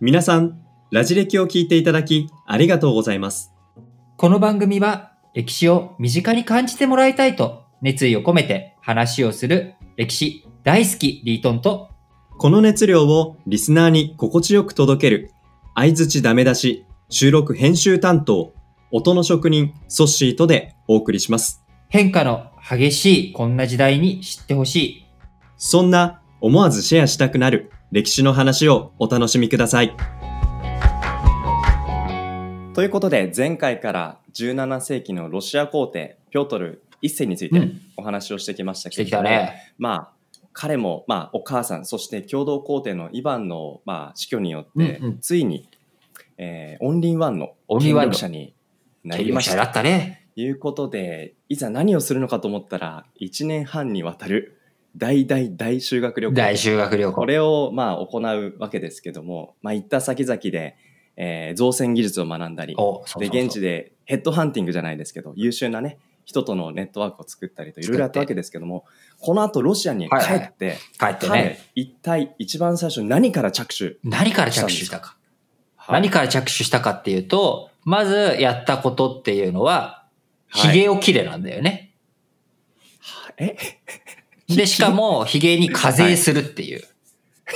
皆さん、ラジ歴を聞いていただきありがとうございます。この番組は歴史を身近に感じてもらいたいと熱意を込めて話をする歴史大好きリートンとこの熱量をリスナーに心地よく届ける、相づちダメ出し、収録編集担当、音の職人、ソッシーとでお送りします。変化の激しいこんな時代に知ってほしい。そんな思わずシェアしたくなる歴史の話をお楽しみください。ということで前回から17世紀のロシア皇帝ピョートル一世についてうんお話をしてきましたけれども、きたね。まあ彼も、まあ、お母さんそして共同皇帝のイヴァンの、まあ、死去によって、うんうんついに、えーオンリーワンの権力者になりましたったね。ということでいざ何をするのかと思ったら1年半にわたる大大大修学旅行大修学旅行。これをまあ行うわけですけども、まあ、行った先々で、えー造船技術を学んだりで現地でヘッドハンティングじゃないですけど優秀なね人とのネットワークを作ったりといろいろやったわけですけどもこのあとロシアに帰はいはいって、帰って彼ね。一体一番最初に何から着手、何から着手したか。はい何から着手したかっていうと、まずやったことっていうのは、はい髭を切れなんだよね。え？で、しかも、髭に課税するっていう。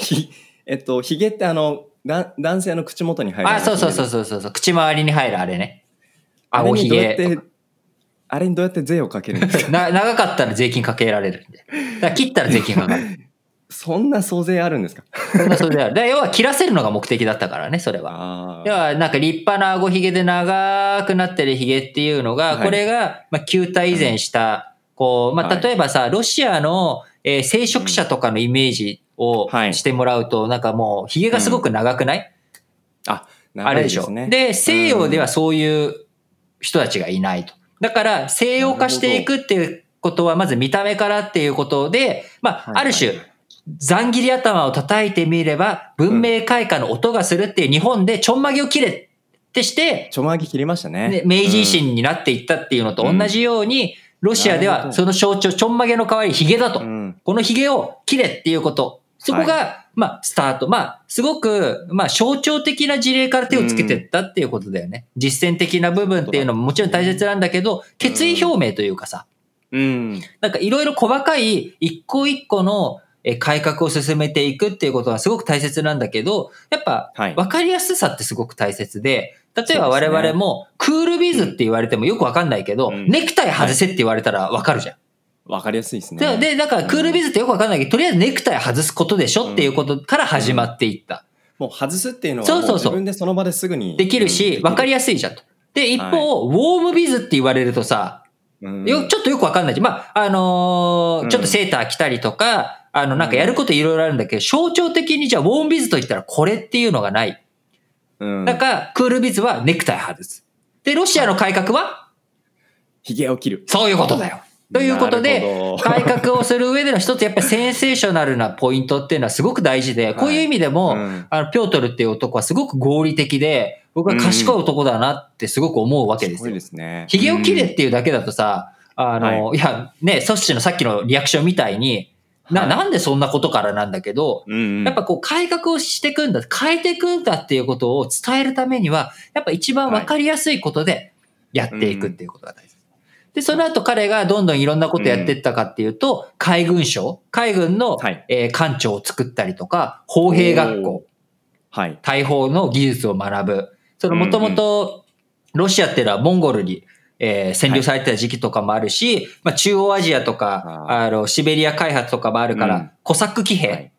ひえっとひげってあのだ男性の口元に入るあ、そうそうそううそうそうそう。口周りに入るあれね。あれ顎にどうやっ髭て。あれにどうやって税をかけるんですか？な、長かったら税金かけられるんで。だから切ったら税金かかる。そんな総税あるんですか？そんなそれである。だから要は切らせるのが目的だったからね、それは。あ要はなんか立派な顎ひげで長くなってるひげっていうのが、はいこれが、まあ、球体以前した、こう、まあ、はい。例えばさ、ロシアの、えー聖職者とかのイメージをはい。してもらうと、なんかもう、ひげがすごく長くない、ああれでしょ。ねで、西洋ではそういう人たちがいないと。だから、西洋化していくっていうことは、まず見た目からっていうことで、まあ、ある種、ざん切り頭を叩いてみれば、文明開化の音がするっていう日本でちょんまげを切れってして、ちょまぎ切りましたね。ね、明治維新になっていったっていうのと同じように、ロシアではその象徴、ちょんまげの代わりヒゲだと。うんこのヒゲを切れっていうこと。そこが、まあ、スタート。まあ、すごく、まあ、象徴的な事例から手をつけてったっていうことだよね。実践的な部分っていうのももちろん大切なんだけど、決意表明というかさ、うんなんかいろいろ細かい一個一個のえ改革を進めていくっていうことはすごく大切なんだけど、やっぱはい分かりやすさってすごく大切で、例えば我々もクールビズって言われてもよくわかんないけど、うんネクタイ外せって言われたらわかるじゃん。わかりやすいですねで、でだからクールビズってよくわかんないけど、とりあえずネクタイ外すことでしょっていうことから始まっていった。もう外すっていうのは自分でその場ですぐにできるし、わかりやすいじゃんと。で、一方、ウォームビズって言われるとさ、うんよ、ちょっとよくわかんない。まあ、あのーうんちょっとセーター着たりとか、あの、なんかやることいろいろあるんだけど、象徴的にじゃあ、ウォームビズと言ったらこれっていうのがない。うん。だから、クールビズはネクタイ外す。で、ロシアの改革は？ひげを切る。そういうことだよ。ということなでるほ、ど。改革をする上での一つ、やっぱりセンセーショナルなポイントっていうのはすごく大事で、こういう意味でも、うん。あの、ピョートルっていう男はすごく合理的で、僕は賢い男だなってすごく思うわけですすよ。ごいで。すね。髭を切れっていうだけだとさ、あの、、はいや、ね、ソッシーのさっきのリアクションみたいに、な、はいなんでそんなことからなんだけど、うんうん。やっぱこう改革をしていくんだ、変えていくんだっていうことを伝えるためには、やっぱ一番わかりやすいことでやっていくっていうことが大切。で、その後彼がどんどんいろんなことやっていったかっていうと、海軍省、海軍の、はい。えー艦長を作ったりとか、砲兵学校、はい。大砲の技術を学ぶ。そのもともと、ロシアっていうのはモンゴルに、えー占領されてた時期とかもあるし、まあ、中央アジアとか、ああの、シベリア開発とかもあるから、うん。コサック騎兵はい。っ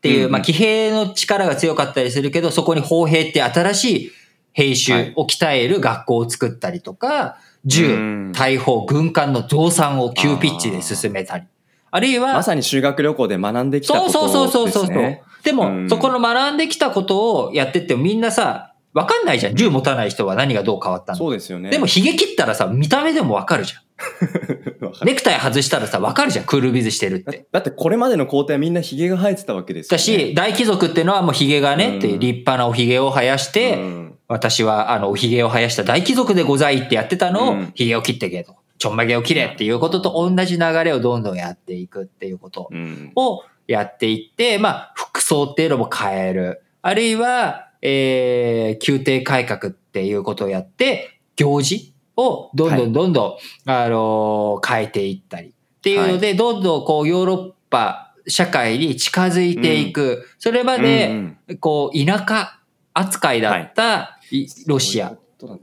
ていう、うんうん。まあ、騎兵の力が強かったりするけど、そこに砲兵って新しい兵種を鍛える学校を作ったりとか、銃、うん。大砲、軍艦の増産を急ピッチで進めたり。あるいは、まさに修学旅行で学んできたことそうそうそうそうそう。ですねでも、うん。そこの学んできたことをやってってもみんなさ、わかんないじゃん。銃持たない人は何がどう変わったの。そうですよねでも、髭切ったらさ、見た目でもわかるじゃん。ネクタイ外したらさ、わかるじゃん。クールビズしてるっだて。だってこれまでの皇帝はみんなヒゲが生えてたわけですよ、ね。だし、大貴族っていうのはもう髭がね、っていう立派なお髭を生やして、うん私はあの、お髭を生やした大貴族でございってやってたのをうん、髭を切ってけと。ちょんまげを切れっていうことと同じ流れをどんどんやっていくっていうことうんをやっていって、まあ、装っていうのも変える。あるいは、えー、宮廷改革っていうことをやって、行事をどんどんどんどん、あのー変えていったり。っていうので、どんどんこうヨーロッパ社会に近づいていく。それまで、うんうん。こう、田舎扱いだったい。ロシア。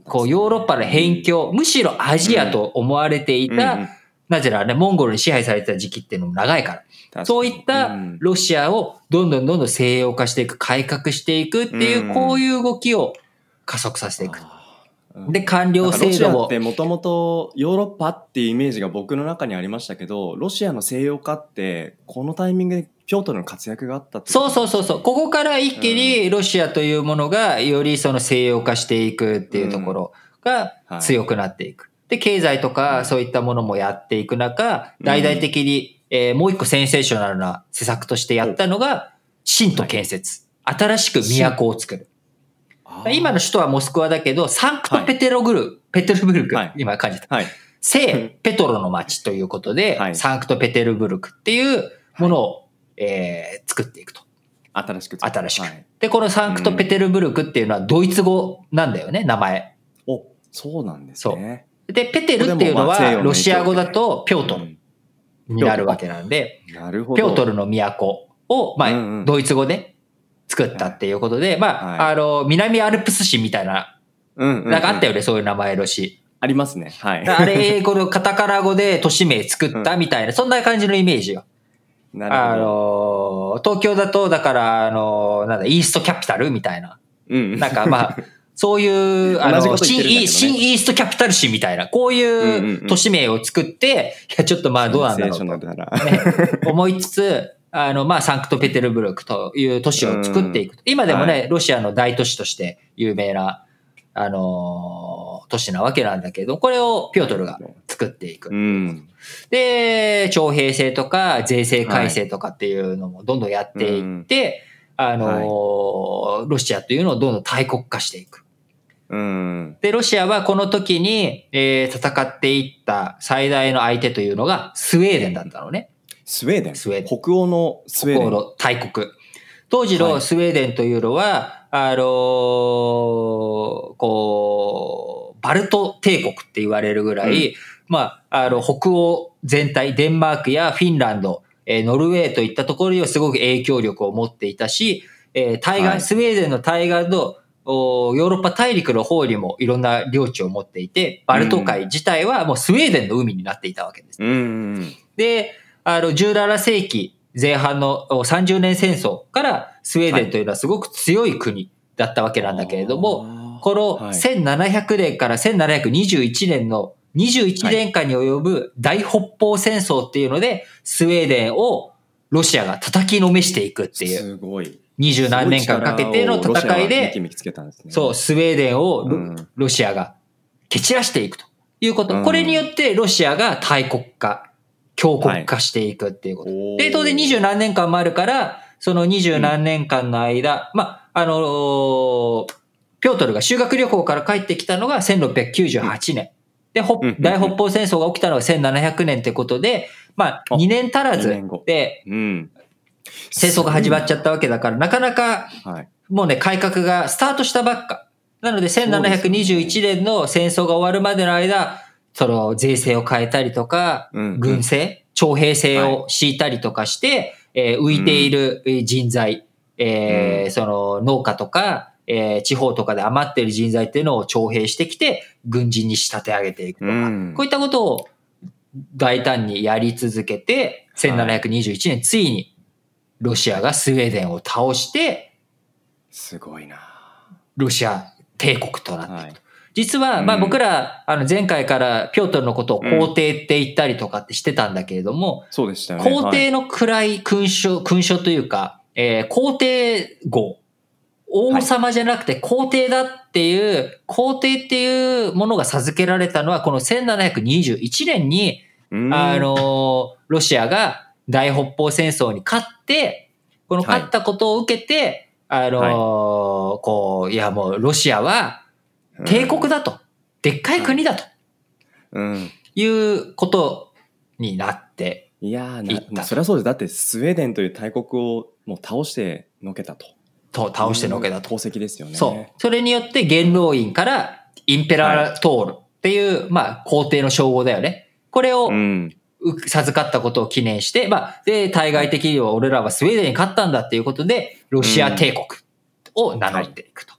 こう、ヨーロッパの辺境、むしろアジアと思われていた、うんうんなぜならね、モンゴルに支配されてた時期っていうのも長いから。そういったロシアをどんどんどんどん西洋化していく、改革していくっていうう、んこういう動きを加速させていく。うんで、官僚制度もロシアっ。てもともとヨーロッパっていうイメージが僕の中にありましたけど、ロシアの西洋化って、このタイミングでピョートルの活躍があったそうそうそうそう。ここから一気にロシアというものがよりその西洋化していくっていうところがはい強くなっていく。で、経済とかそういったものもやっていく中、大々的に、えーもう一個センセーショナルな施策としてやったのが、新都建設。新しく都を作る。今の首都はモスクワだけど、サンクトペテログル、ペテルブルク、はい今感じた。はい。聖ペトロの町ということで、はいサンクトペテルブルクっていうものを、えー作っていくと。新しく新しくはいで、このサンクトペテルブルクっていうのはドイツ語なんだよね、名前。お、そうなんですね。で、ペテルっていうのはロシア語だとピョートルうんになるわけなんで。ピョートルの都を、まあ、ドイツ語で作ったっていうことで、まあ、はいあの、南アルプス市みたいな、なんかあったよね、そういう名前の市。ありますね。はい。あれ、英語のカタカナ語で都市名作ったみたいな、そんな感じのイメージよ。あなるほど。の、東京だと、だから、あの、なんだ、イーストキャピタルみたいな。うん。なんかまあ、そういう、あの、新イ新イーストキャピタル市みたいな、こういううん都市名を作って、いや、ちょっとまあどうなんだろうと、思いつつ、あの、まあ、サンクトペテルブルクという都市を作っていく。今でもね、はロシアの大都市として有名な、あのー都市なわけなんだけど、これをピョートルが作っていく。う。ん。で、徴兵制とか税制改正とかっていうのもどんどんやっていって、あのーロシアというのをどんどん大国化していく。うん。で、ロシアはこの時に、えー戦っていった最大の相手というのがスウェーデンだったのね。スウェーデン。スウェーデン北欧のスウェーデン。北欧の大国。当時のスウェーデンというのは、あのーこう、バルト帝国って言われるぐらい、まあ、あの、北欧全体、デンマークやフィンランド、えーノルウェーといったところにはすごく影響力を持っていたし、えー対岸、はいスウェーデンの対岸のおヨーロッパ大陸の方にもいろんな領地を持っていて、バルト海自体はもうスウェーデンの海になっていたわけです。うん。で、あの、17世紀前半のお30年戦争からスウェーデンというのはすごく強い国だったわけなんだけれども、もこのはい1700年から1721年の21年間に及ぶ大北方戦争っていうので、スウェーデンをロシアが叩きのめしていくっていう、すごい。二十何年間かけての戦いで。そう、スウェーデンをロシアが蹴散らしていくということ。うんこれによってロシアが大国化、強国化していくっていうこと。で、当然二十何年間もあるから、その二十何年間の間、まあ、あのーピョートルが修学旅行から帰ってきたのが1698年。で、大北方戦争が起きたのが1700年ってことで、まあ、あ2年足らずでうん。戦争が始まっちゃったわけだから、なかなかはい。もうね、改革がスタートしたばっか。なので、1721年の戦争が終わるまでの間、その税制を変えたりとか、うん軍政、徴兵制を敷いたりとかして、えー浮いているえー人材、えその農家とか、えー地方とかで余っている人材っていうのを徴兵してきて、軍人に仕立て上げていくとか、うん。こういったことを大胆にやり続けて、1721年、ついにロシアがスウェーデンを倒して、すごいな。ロシア帝国となって。はい。実は、まあうん僕ら、あの前回からピョートルのことを皇帝って言ったりとかってしてたんだけれども、そうでしたよね。はい皇帝の位、勲章、勲章というか、えー皇帝号。王様じゃなくて皇帝だっていう、皇帝っていうものが授けられたのは、この1721年に、うんあのーロシアが大北方戦争に勝って、この勝ったことを受けて、あのーこう、いやもうロシアは帝国だと、でっかい国だとうん。いうことになって、いやー行ったな、そりゃそうです。だってスウェーデンという大国をもう倒してのけたと。と倒してのけたと。功績ですよね。そう。それによって元老院からインペラトールっていう、まあ皇帝の称号だよね。これをうん。う授かったことを記念して、まあ、で、対外的には俺らはスウェーデンに勝ったんだっていうことで、ロシア帝国を名乗っていくと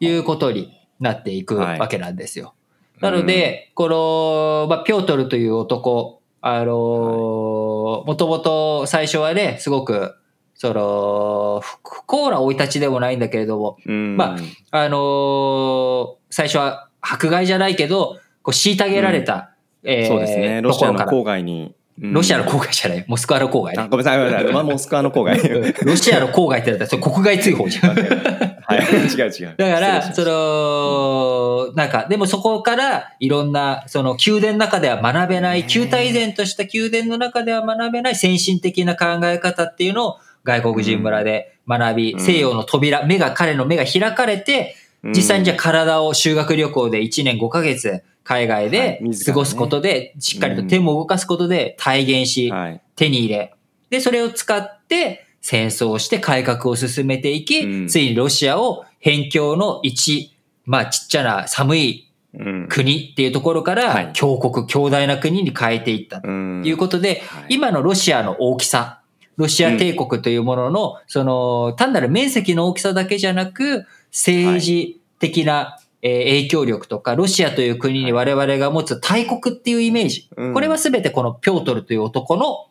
いうことになっていくはいわけなんですよ。なので、この、まあ、ピョートルという男、あのもともと最初はね、すごく、その、不不幸な生い立ちでもないんだけれども、うん。まあのー最初は迫害じゃないけど、こう虐げられた、えーそうですね。ロシアの郊外に。うんロシアの郊外じゃない、モスクワの郊外ね。あごめんなさい、ごめんなさい。まあ、モスクワの郊外。ロシアの郊外ってなったら、それ国外追放じゃん。だはい。違う違う。から、その、なんか、でもそこからいろんな、その宮殿の中では学べない、ね旧体依然とした宮殿の中では学べない先進的な考え方っていうのを外国人村で学び、うん西洋の扉、目が、彼の目が開かれて、実際にじゃあ体を修学旅行で1年5ヶ月海外はいで過ごすことで、しっかりと手も動かすことで体現し、はい。手に入れ、で、それを使って戦争をして改革を進めていき、うん。ついにロシアを辺境の一、まあちっちゃな寒いうん。国っていうところかはい。ら強国、強大な国に変えていった。とうん。いうことで、はい。今のロシアの大きさ、ロシア帝国というものの、その、単なる面積の大きさだけじゃなく、政治的な、えー影響力とか、ロシアという国に我々が持つ大国っていうイメージ。うんこれは全てこのピョートルという男の、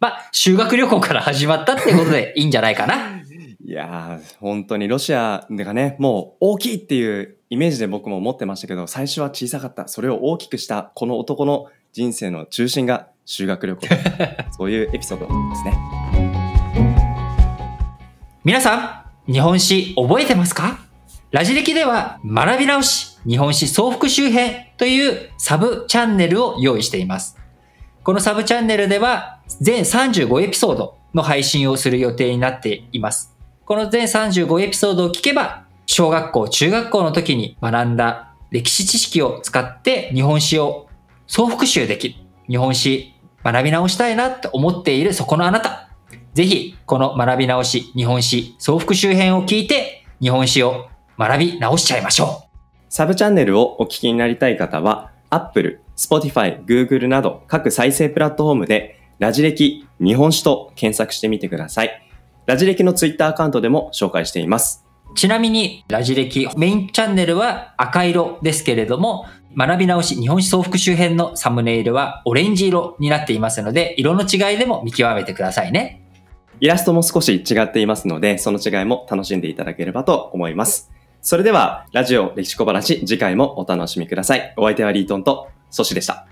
まあ、修学旅行から始まったっていうことで いいんじゃないかな。いやー、本当にロシアがね、もう大きいっていうイメージで僕も持ってましたけど、最初は小さかった。それを大きくした、この男の人生の中心が修学旅行。そういうエピソードですね。皆さん、日本史覚えてますか？ラジ歴では学び直し、日本史総復習編というサブチャンネルを用意しています。このサブチャンネルでは全35エピソードの配信をする予定になっています。この全35エピソードを聞けば、小学校、中学校の時に学んだ歴史知識を使って日本史を総復習できる。日本史学び直したいなって思っているそこのあなた。ぜひ、この学び直し、日本史総復習編を聞いて、日本史を学び直しちゃいましょう。サブチャンネルをお聞きになりたい方は、Apple、Spotify、Google など各再生プラットフォームで、ラジ歴日本史と検索してみてください。ラジ歴の Twitter アカウントでも紹介しています。ちなみに、ラジ歴メインチャンネルは赤色ですけれども、学び直し日本史総復習編のサムネイルはオレンジ色になっていますので、色の違いでも見極めてくださいね。イラストも少し違っていますので、その違いも楽しんでいただければと思います。それでは、ラジオ歴史小話、次回もお楽しみください。お相手はリートンとソシでした。